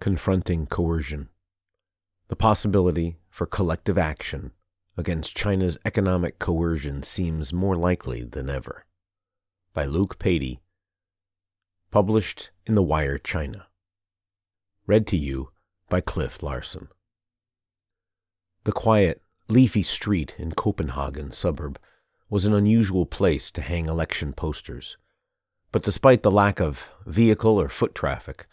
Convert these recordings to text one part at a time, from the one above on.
Confronting coercion. The possibility for collective action against China's economic coercion seems more likely than ever. By Luke Patey. Published in The Wire China. Read to you by Cliff Larsen. The quiet, leafy street in Copenhagen suburb was an unusual place to hang election posters. But despite the lack of vehicle or foot traffic,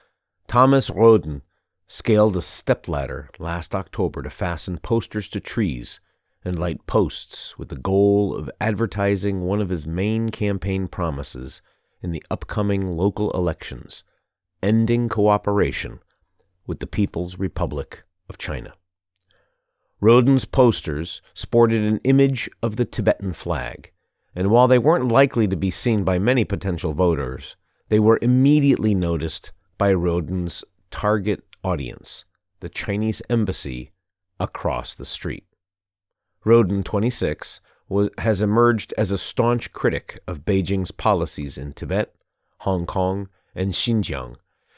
Thomas Roden scaled a stepladder last October to fasten posters to trees and light posts with the goal of advertising one of his main campaign promises in the upcoming local elections ending cooperation with the People's Republic of China. Roden's posters sported an image of the Tibetan flag, and while they weren't likely to be seen by many potential voters, they were immediately noticed by Roden's target audience, the Chinese embassy across the street. Roden, 26, was, has emerged as a staunch critic of Beijing's policies in Tibet, Hong Kong, and Xinjiang,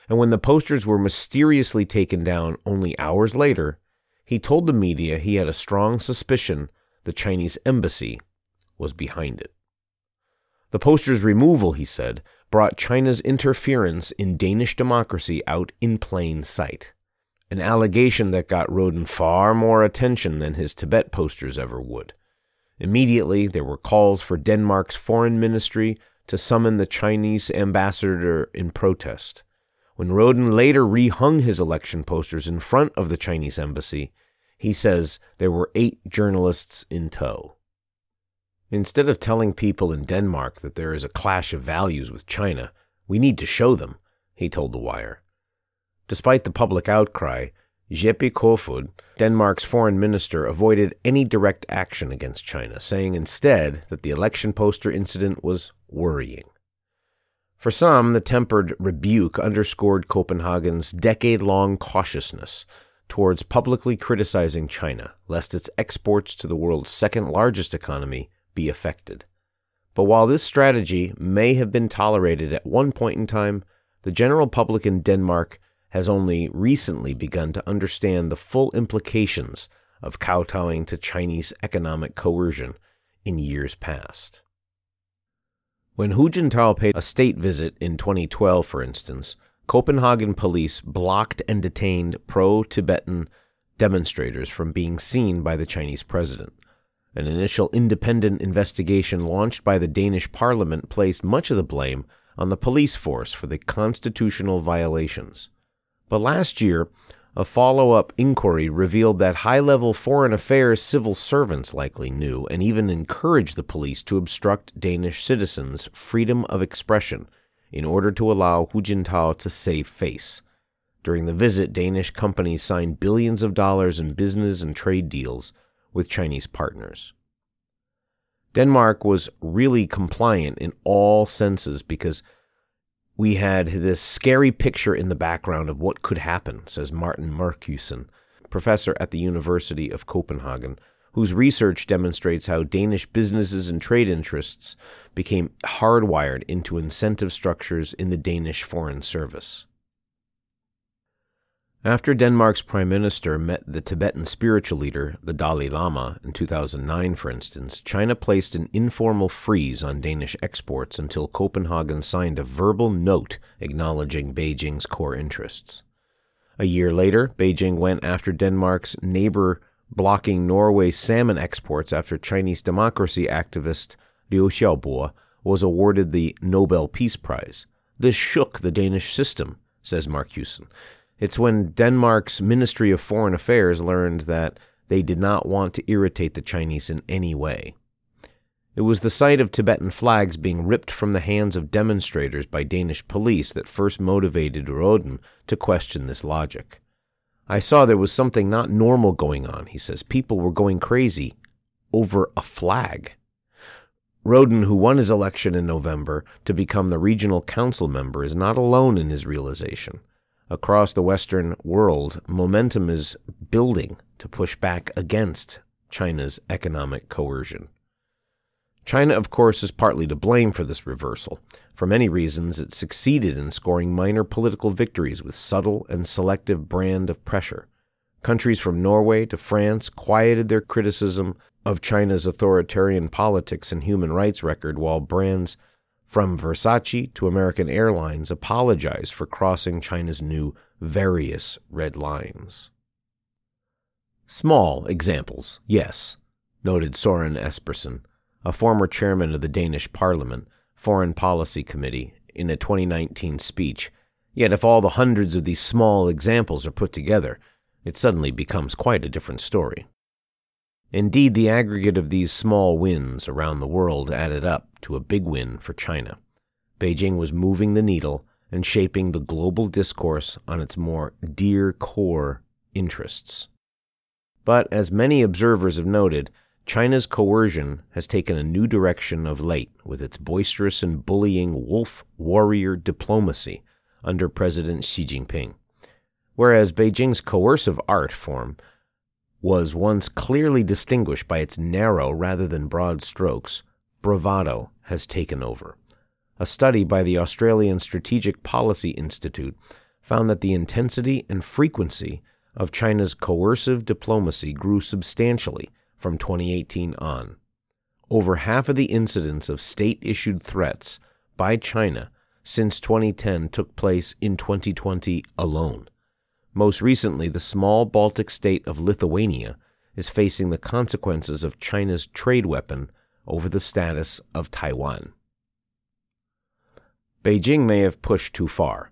and when the posters were mysteriously taken down only hours later, he told the media he had a strong suspicion the Chinese embassy was behind it. The poster's removal, he said, brought China's interference in Danish democracy out in plain sight, an allegation that got Roden far more attention than his Tibet posters ever would. Immediately, there were calls for Denmark's foreign ministry to summon the Chinese ambassador in protest. When Roden later rehung his election posters in front of the Chinese embassy, he says there were eight journalists in tow. Instead of telling people in Denmark that there is a clash of values with China, we need to show them, he told The Wire. Despite the public outcry, Jeppe Kofod, Denmark's foreign minister, avoided any direct action against China, saying instead that the election poster incident was worrying. For some, the tempered rebuke underscored Copenhagen's decade long cautiousness towards publicly criticizing China, lest its exports to the world's second largest economy be affected. But while this strategy may have been tolerated at one point in time, the general public in Denmark has only recently begun to understand the full implications of kowtowing to Chinese economic coercion in years past. When Hu Jintao paid a state visit in 2012, for instance, Copenhagen police blocked and detained pro Tibetan demonstrators from being seen by the Chinese president. An initial independent investigation launched by the Danish parliament placed much of the blame on the police force for the constitutional violations. But last year, a follow up inquiry revealed that high level foreign affairs civil servants likely knew and even encouraged the police to obstruct Danish citizens' freedom of expression in order to allow Hu Jintao to save face. During the visit, Danish companies signed billions of dollars in business and trade deals with Chinese partners. Denmark was really compliant in all senses because we had this scary picture in the background of what could happen, says Martin Marcussen, professor at the University of Copenhagen, whose research demonstrates how Danish businesses and trade interests became hardwired into incentive structures in the Danish Foreign Service. After Denmark's prime minister met the Tibetan spiritual leader, the Dalai Lama, in 2009, for instance, China placed an informal freeze on Danish exports until Copenhagen signed a verbal note acknowledging Beijing's core interests. A year later, Beijing went after Denmark's neighbor blocking Norway's salmon exports after Chinese democracy activist Liu Xiaobo was awarded the Nobel Peace Prize. This shook the Danish system, says Mark Marcussen. It's when Denmark's Ministry of Foreign Affairs learned that they did not want to irritate the Chinese in any way. It was the sight of Tibetan flags being ripped from the hands of demonstrators by Danish police that first motivated Roden to question this logic. I saw there was something not normal going on, he says. People were going crazy over a flag. Roden, who won his election in November to become the regional council member, is not alone in his realization. Across the Western world, momentum is building to push back against China's economic coercion. China, of course, is partly to blame for this reversal. For many reasons, it succeeded in scoring minor political victories with subtle and selective brand of pressure. Countries from Norway to France quieted their criticism of China's authoritarian politics and human rights record, while brands from Versace to American Airlines apologized for crossing China's new various red lines. Small examples, yes, noted Soren Espersen, a former chairman of the Danish Parliament Foreign Policy Committee, in a 2019 speech. Yet, if all the hundreds of these small examples are put together, it suddenly becomes quite a different story. Indeed, the aggregate of these small wins around the world added up to a big win for China. Beijing was moving the needle and shaping the global discourse on its more dear core interests. But as many observers have noted, China's coercion has taken a new direction of late with its boisterous and bullying wolf warrior diplomacy under President Xi Jinping. Whereas Beijing's coercive art form was once clearly distinguished by its narrow rather than broad strokes, bravado has taken over. A study by the Australian Strategic Policy Institute found that the intensity and frequency of China's coercive diplomacy grew substantially from 2018 on. Over half of the incidents of state issued threats by China since 2010 took place in 2020 alone. Most recently, the small Baltic state of Lithuania is facing the consequences of China's trade weapon over the status of Taiwan. Beijing may have pushed too far.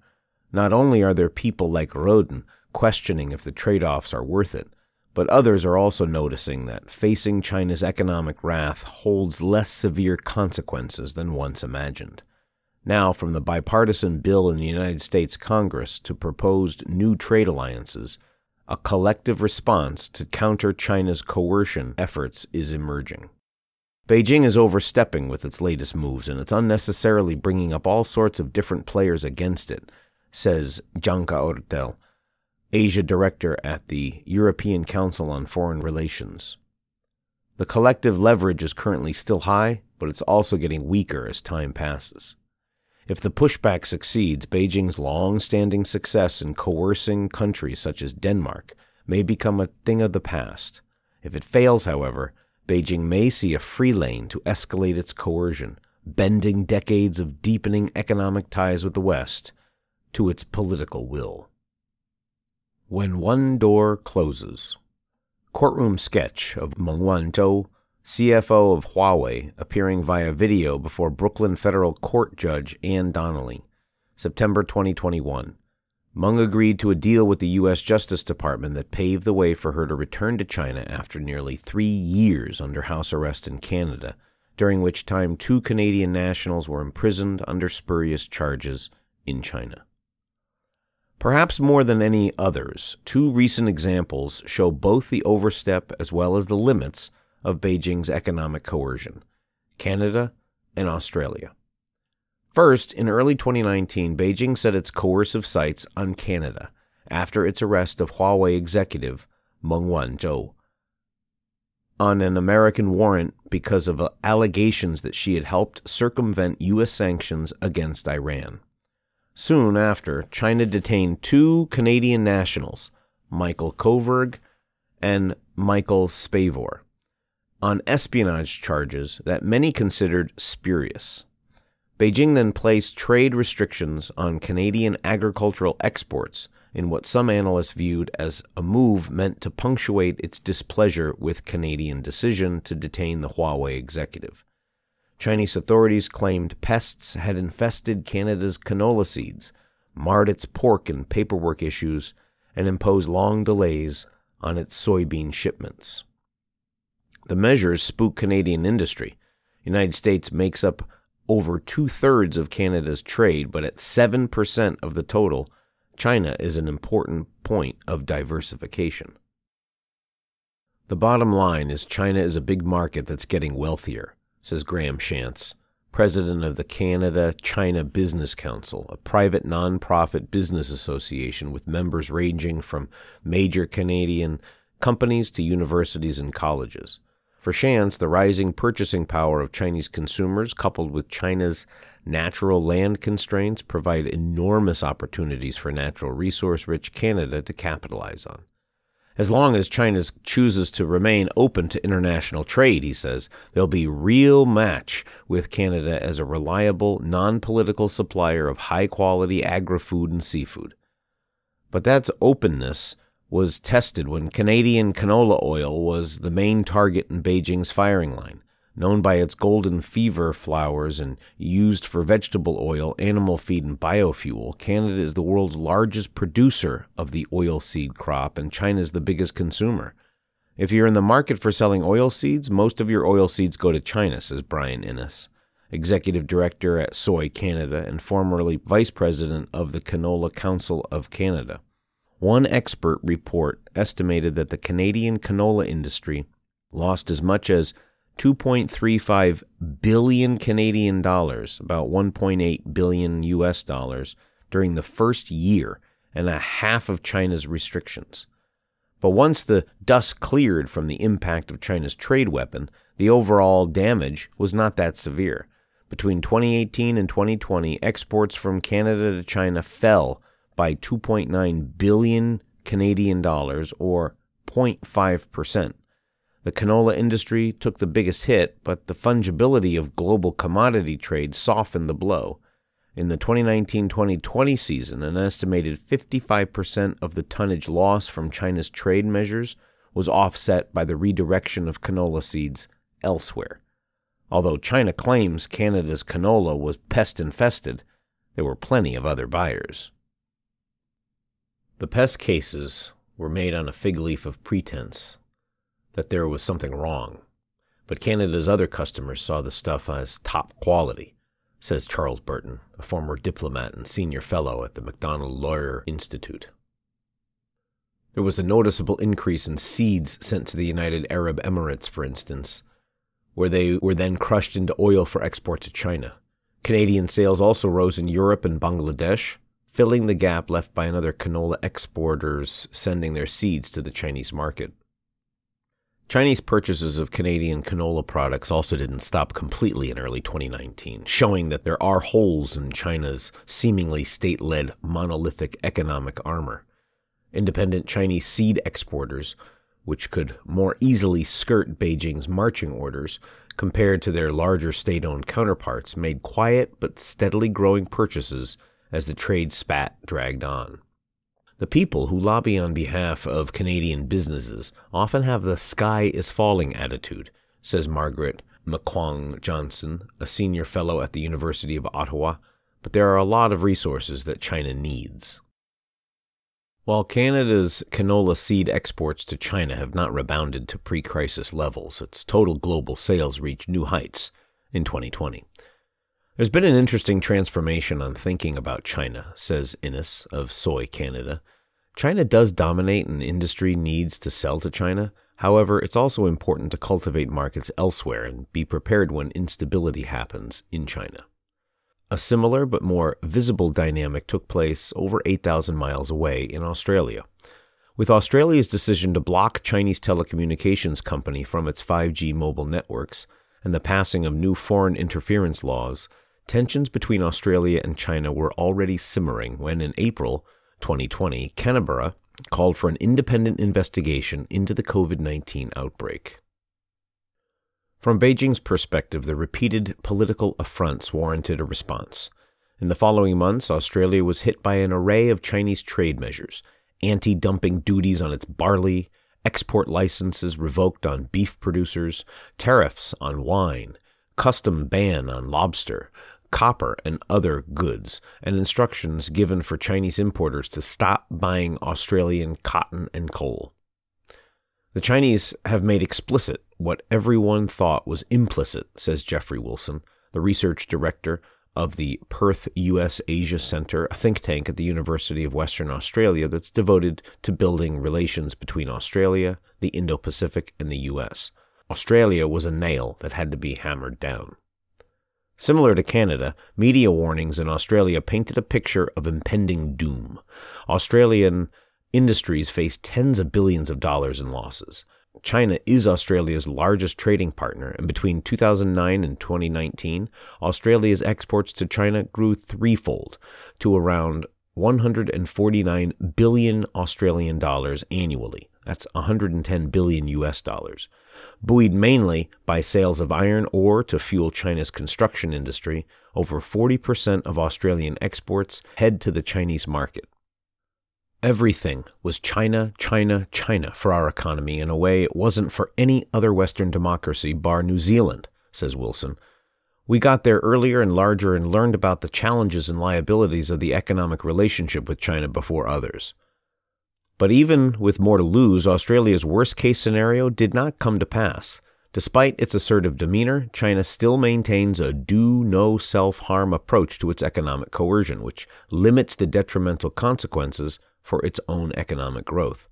Not only are there people like Roden questioning if the trade offs are worth it, but others are also noticing that facing China's economic wrath holds less severe consequences than once imagined now from the bipartisan bill in the United States Congress to proposed new trade alliances, a collective response to counter China's coercion efforts is emerging. Beijing is overstepping with its latest moves, and it's unnecessarily bringing up all sorts of different players against it, says Janka Oertel, Asia Director at the European Council on Foreign Relations. The collective leverage is currently still high, but it's also getting weaker as time passes. If the pushback succeeds, Beijing's long standing success in coercing countries such as Denmark may become a thing of the past. If it fails, however, Beijing may see a free lane to escalate its coercion, bending decades of deepening economic ties with the West to its political will. When one door closes. Courtroom sketch of Meng Wanzhou CFO of Huawei, appearing via video before Brooklyn federal court judge Ann Donnelly. September 2021. Meng agreed to a deal with the U.S. Justice Department that paved the way for her to return to China after nearly three years under house arrest in Canada, during which time two Canadian nationals were imprisoned under spurious charges in China. Perhaps more than any others, two recent examples show both the overstep as well as the limits of Beijing's economic coercion Canada and Australia. First, in early 2019, Beijing set its coercive sights on Canada after its arrest of Huawei executive Meng Wanzhou on an American warrant because of uh, allegations that she had helped circumvent U.S. sanctions against Iran. Soon after, China detained two Canadian nationals, Michael Kovrig and Michael Spavor, on espionage charges that many considered spurious. Beijing then placed trade restrictions on Canadian agricultural exports in what some analysts viewed as a move meant to punctuate its displeasure with Canadian decision to detain the Huawei executive. Chinese authorities claimed pests had infested Canada's canola seeds, marred its pork and paperwork issues, and imposed long delays on its soybean shipments. The measures spook Canadian industry. United States makes up over two thirds of Canada's trade, but at 7% of the total, China is an important point of diversification. The bottom line is China is a big market that's getting wealthier, says Graham Shantz, president of the Canada China Business Council, a private nonprofit business association with members ranging from major Canadian companies to universities and colleges. For Shantz, the rising purchasing power of Chinese consumers, coupled with China's natural land constraints, provide enormous opportunities for natural resource rich Canada to capitalize on. As long as China chooses to remain open to international trade, he says, there'll be real match with Canada as a reliable, non political supplier of high quality agri food and seafood. But that's openness was tested when Canadian canola oil was the main target in Beijing's firing line known by its golden fever flowers and used for vegetable oil, animal feed, and biofuel, Canada is the world's largest producer of the oilseed crop, and China is the biggest consumer. If you're in the market for selling oilseeds, most of your oilseeds go to China, says Brian Innes, executive director at Soy Canada and formerly vice president of the Canola Council of Canada. One expert report estimated that the Canadian canola industry lost as much as 2.35 billion Canadian dollars, about 1.8 billion US dollars, during the first year and a half of China's restrictions. But once the dust cleared from the impact of China's trade weapon, the overall damage was not that severe. Between 2018 and 2020, exports from Canada to China fell by 2.9 billion Canadian dollars or 0.5 percent the canola industry took the biggest hit, but the fungibility of global commodity trade softened the blow. In the 2019 2020 season, an estimated 55% of the tonnage loss from China's trade measures was offset by the redirection of canola seeds elsewhere. Although China claims Canada's canola was pest infested, there were plenty of other buyers. The pest cases were made on a fig leaf of pretense that there was something wrong. But Canada's other customers saw the stuff as top quality, says Charles Burton, a former diplomat and senior fellow at the Macdonald-Laurier Institute. There was a noticeable increase in seeds sent to the United Arab Emirates, for instance, where they were then crushed into oil for export to China. Canadian sales also rose in Europe and Bangladesh, filling the gap left by another canola exporters sending their seeds to the Chinese market. Chinese purchases of Canadian canola products also didn't stop completely in early 2019, showing that there are holes in China's seemingly state led monolithic economic armor. Independent Chinese seed exporters, which could more easily skirt Beijing's marching orders compared to their larger state owned counterparts, made quiet but steadily growing purchases as the trade spat dragged on. The people who lobby on behalf of Canadian businesses often have the sky is falling attitude, says Margaret McCuaig-Johnston, a senior fellow at the University of Ottawa, but there are a lot of resources that China needs. While Canada's canola seed exports to China have not rebounded to pre crisis levels, its total global sales reached new heights in 2020. There's been an interesting transformation on thinking about China, says Innes of Soy Canada. China does dominate and industry needs to sell to China. However, it's also important to cultivate markets elsewhere and be prepared when instability happens in China. A similar but more visible dynamic took place over 8,000 miles away in Australia. With Australia's decision to block Chinese telecommunications company from its 5G mobile networks and the passing of new foreign interference laws, Tensions between Australia and China were already simmering when, in April 2020, Canberra called for an independent investigation into the COVID 19 outbreak. From Beijing's perspective, the repeated political affronts warranted a response. In the following months, Australia was hit by an array of Chinese trade measures anti dumping duties on its barley, export licenses revoked on beef producers, tariffs on wine, custom ban on lobster, copper, and other goods, and instructions given for Chinese importers to stop buying Australian cotton and coal. The Chinese have made explicit what everyone thought was implicit, says Jeffrey Wilson, the research director of the Perth US Asia Centre, a think tank at the University of Western Australia that's devoted to building relations between Australia, the Indo Pacific, and the US. Australia was a nail that had to be hammered down. Similar to Canada, media warnings in Australia painted a picture of impending doom. Australian industries face tens of billions of dollars in losses. China is Australia's largest trading partner, and between 2009 and 2019, Australia's exports to China grew threefold to around 149 billion Australian dollars annually. That's 110 billion US dollars. Buoyed mainly by sales of iron ore to fuel China's construction industry, over 40% of Australian exports head to the Chinese market. Everything was China, China, China for our economy in a way it wasn't for any other Western democracy bar New Zealand, says Wilson. We got there earlier and larger and learned about the challenges and liabilities of the economic relationship with China before others. But even with more to lose, Australia's worst case scenario did not come to pass. Despite its assertive demeanor, China still maintains a do no self harm approach to its economic coercion, which limits the detrimental consequences for its own economic growth.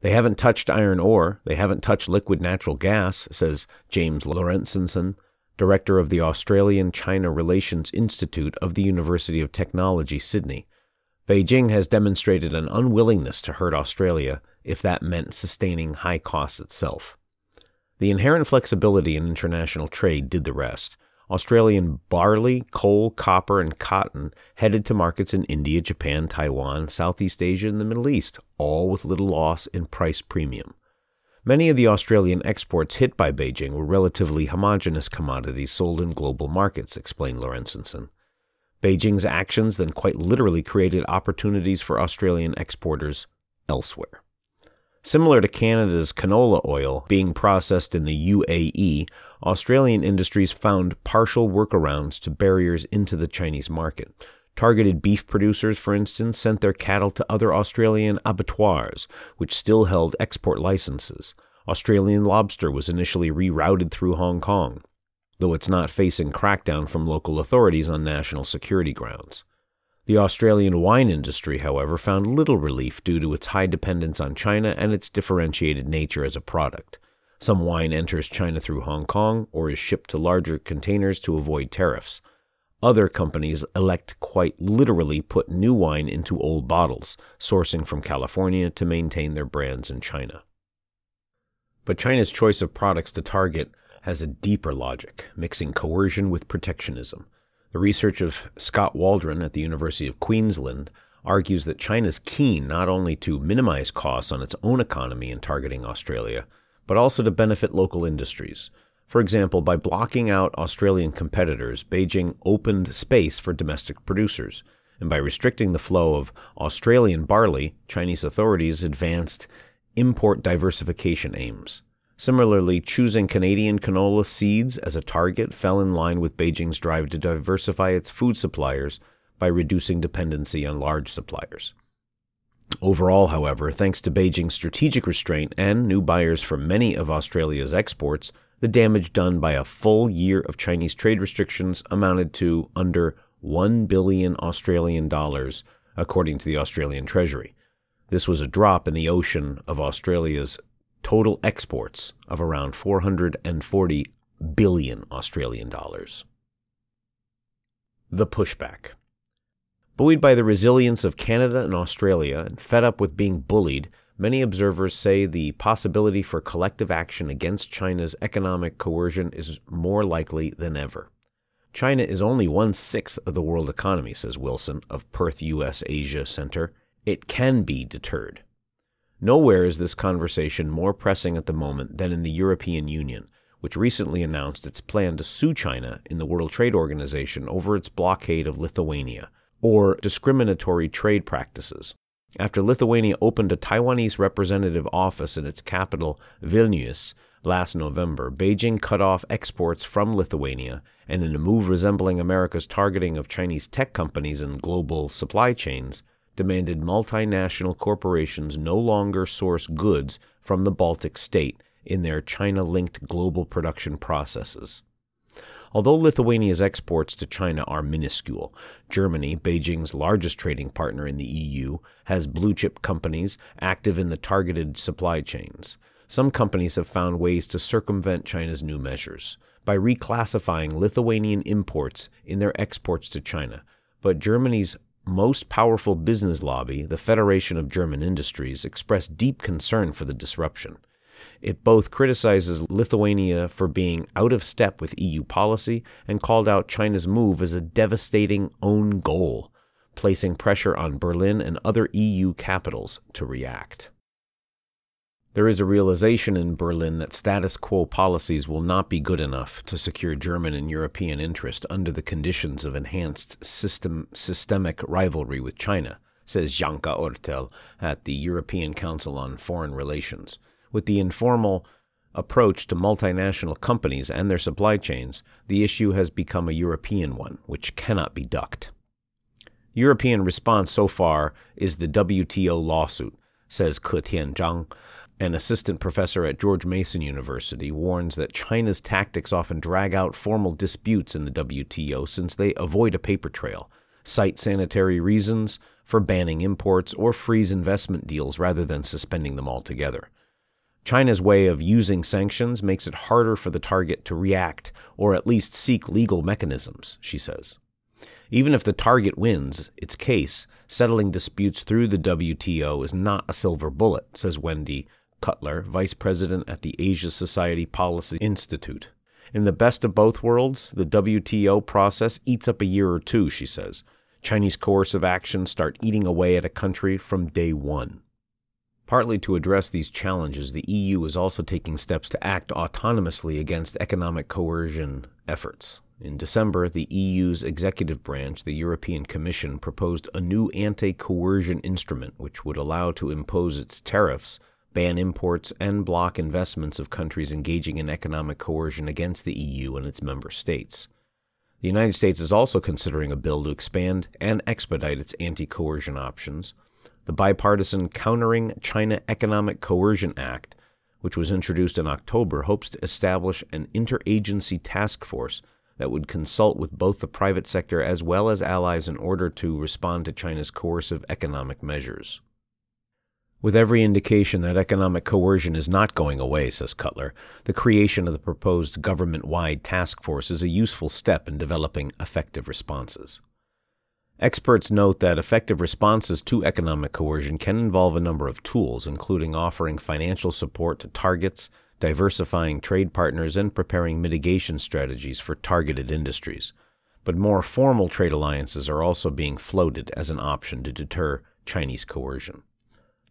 They haven't touched iron ore, they haven't touched liquid natural gas, says James Laurenceson, director of the Australian China Relations Institute of the University of Technology, Sydney. Beijing has demonstrated an unwillingness to hurt Australia if that meant sustaining high costs itself. The inherent flexibility in international trade did the rest. Australian barley, coal, copper, and cotton headed to markets in India, Japan, Taiwan, Southeast Asia, and the Middle East, all with little loss in price premium. Many of the Australian exports hit by Beijing were relatively homogenous commodities sold in global markets, explained Laurenceson. Beijing's actions then quite literally created opportunities for Australian exporters elsewhere. Similar to Canada's canola oil being processed in the UAE, Australian industries found partial workarounds to barriers into the Chinese market. Targeted beef producers, for instance, sent their cattle to other Australian abattoirs, which still held export licenses. Australian lobster was initially rerouted through Hong Kong, though it's not facing crackdown from local authorities on national security grounds. The Australian wine industry, however, found little relief due to its high dependence on China and its differentiated nature as a product. Some wine enters China through Hong Kong or is shipped to larger containers to avoid tariffs. Other companies elect quite literally put new wine into old bottles, sourcing from California to maintain their brands in China. But China's choice of products to target has a deeper logic, mixing coercion with protectionism. The research of Scott Waldron at the University of Queensland argues that China is keen not only to minimize costs on its own economy in targeting Australia, but also to benefit local industries. For example, by blocking out Australian competitors, Beijing opened space for domestic producers, and by restricting the flow of Australian barley, Chinese authorities advanced import diversification aims. Similarly, choosing Canadian canola seeds as a target fell in line with Beijing's drive to diversify its food suppliers by reducing dependency on large suppliers. Overall, however, thanks to Beijing's strategic restraint and new buyers for many of Australia's exports, the damage done by a full year of Chinese trade restrictions amounted to under 1 billion Australian dollars, according to the Australian Treasury. This was a drop in the ocean of Australia's total exports of around 440 billion Australian dollars. The pushback. Buoyed by the resilience of Canada and Australia and fed up with being bullied, many observers say the possibility for collective action against China's economic coercion is more likely than ever. China is only one sixth of the world economy, says Wilson of Perth US Asia Center. It can be deterred. Nowhere is this conversation more pressing at the moment than in the European Union, which recently announced its plan to sue China in the World Trade Organization over its blockade of Lithuania, or discriminatory trade practices. After Lithuania opened a Taiwanese representative office in its capital, Vilnius, last November, Beijing cut off exports from Lithuania, and in a move resembling America's targeting of Chinese tech companies and global supply chains, demanded multinational corporations no longer source goods from the Baltic state in their China linked global production processes. Although Lithuania's exports to China are minuscule, Germany, Beijing's largest trading partner in the EU, has blue chip companies active in the targeted supply chains. Some companies have found ways to circumvent China's new measures by reclassifying Lithuanian imports in their exports to China. But Germany's most powerful business lobby, the Federation of German Industries, expressed deep concern for the disruption. It both criticizes Lithuania for being out of step with EU policy and called out China's move as a devastating own goal, placing pressure on Berlin and other EU capitals to react. There is a realization in Berlin that status quo policies will not be good enough to secure German and European interest under the conditions of enhanced system, systemic rivalry with China, says Janka Oertel at the European Council on Foreign Relations with the informal approach to multinational companies and their supply chains, the issue has become a European one, which cannot be ducked. European response so far is the WTO lawsuit, says Ketian Zhang, an assistant professor at George Mason University, warns that China's tactics often drag out formal disputes in the WTO since they avoid a paper trail, cite sanitary reasons for banning imports, or freeze investment deals rather than suspending them altogether. China's way of using sanctions makes it harder for the target to react or at least seek legal mechanisms, she says. Even if the target wins its case, settling disputes through the WTO is not a silver bullet, says Wendy Cutler, vice president at the Asia Society Policy Institute. In the best of both worlds, the WTO process eats up a year or two, she says. Chinese coercive actions start eating away at a country from day one. Partly to address these challenges, the EU is also taking steps to act autonomously against economic coercion efforts. In December, the EU's executive branch, the European Commission, proposed a new anti coercion instrument which would allow to impose its tariffs, ban imports, and block investments of countries engaging in economic coercion against the EU and its member states. The United States is also considering a bill to expand and expedite its anti coercion options. The bipartisan Countering China Economic Coercion Act, which was introduced in October, hopes to establish an interagency task force that would consult with both the private sector as well as allies in order to respond to China's coercive economic measures. With every indication that economic coercion is not going away, says Cutler, the creation of the proposed government wide task force is a useful step in developing effective responses. Experts note that effective responses to economic coercion can involve a number of tools, including offering financial support to targets, diversifying trade partners, and preparing mitigation strategies for targeted industries. But more formal trade alliances are also being floated as an option to deter Chinese coercion.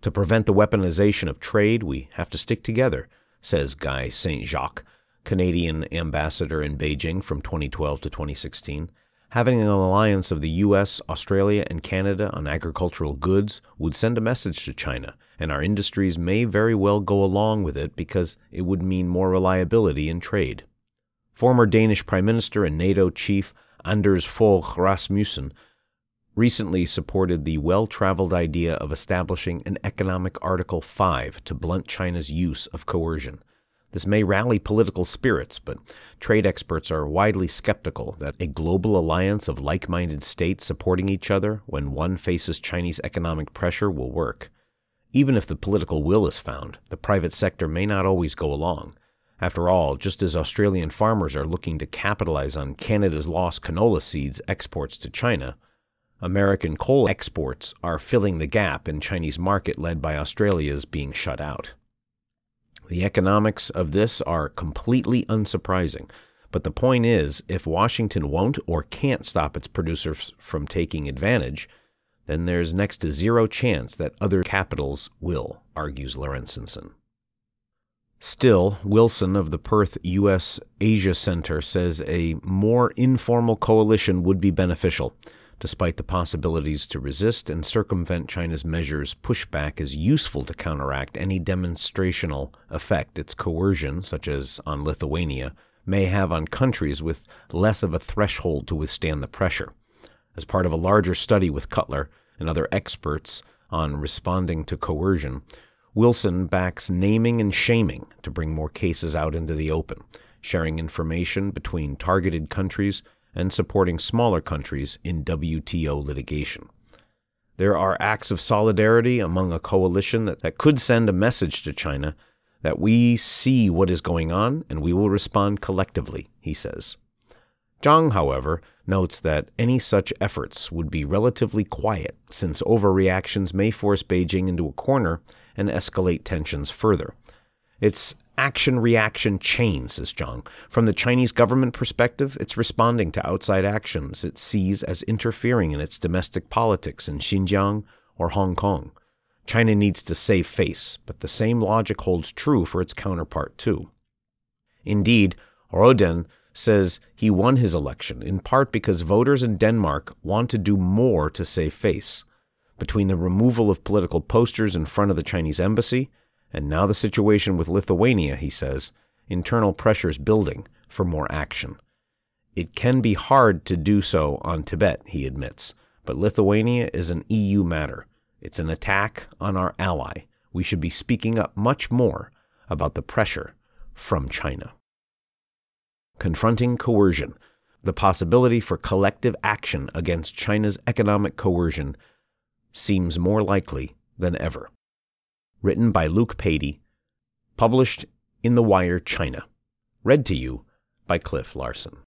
To prevent the weaponization of trade, we have to stick together, says Guy St. Jacques, Canadian ambassador in Beijing from 2012 to 2016. Having an alliance of the US, Australia, and Canada on agricultural goods would send a message to China, and our industries may very well go along with it because it would mean more reliability in trade. Former Danish Prime Minister and NATO chief Anders Fogh Rasmussen recently supported the well traveled idea of establishing an economic Article 5 to blunt China's use of coercion. This may rally political spirits, but trade experts are widely skeptical that a global alliance of like minded states supporting each other when one faces Chinese economic pressure will work. Even if the political will is found, the private sector may not always go along. After all, just as Australian farmers are looking to capitalize on Canada's lost canola seeds exports to China, American coal exports are filling the gap in Chinese market led by Australia's being shut out. The economics of this are completely unsurprising. But the point is, if Washington won't or can't stop its producers from taking advantage, then there's next to zero chance that other capitals will, argues Laurenceson. Still, Wilson of the Perth U.S. Asia Center says a more informal coalition would be beneficial. Despite the possibilities to resist and circumvent China's measures, pushback is useful to counteract any demonstrational effect its coercion, such as on Lithuania, may have on countries with less of a threshold to withstand the pressure. As part of a larger study with Cutler and other experts on responding to coercion, Wilson backs naming and shaming to bring more cases out into the open. sharing information between targeted countries, and supporting smaller countries in WTO litigation. There are acts of solidarity among a coalition that, that could send a message to China that we see what is going on and we will respond collectively, he says. Zhang, however, notes that any such efforts would be relatively quiet since overreactions may force Beijing into a corner and escalate tensions further. It's action reaction chain, says Zhang. From the Chinese government perspective, it's responding to outside actions it sees as interfering in its domestic politics in Xinjiang or Hong Kong. China needs to save face, but the same logic holds true for its counterpart too. Indeed, Roden says he won his election in part because voters in Denmark want to do more to save face. Between the removal of political posters in front of the Chinese embassy and now the situation with Lithuania, he says, internal pressures building for more action. It can be hard to do so on Tibet, he admits, but Lithuania is an EU matter. It's an attack on our ally. We should be speaking up much more about the pressure from China. Confronting coercion, the possibility for collective action against China's economic coercion seems more likely than ever written by Luke Patey, published in The Wire China, read to you by Cliff Larsen.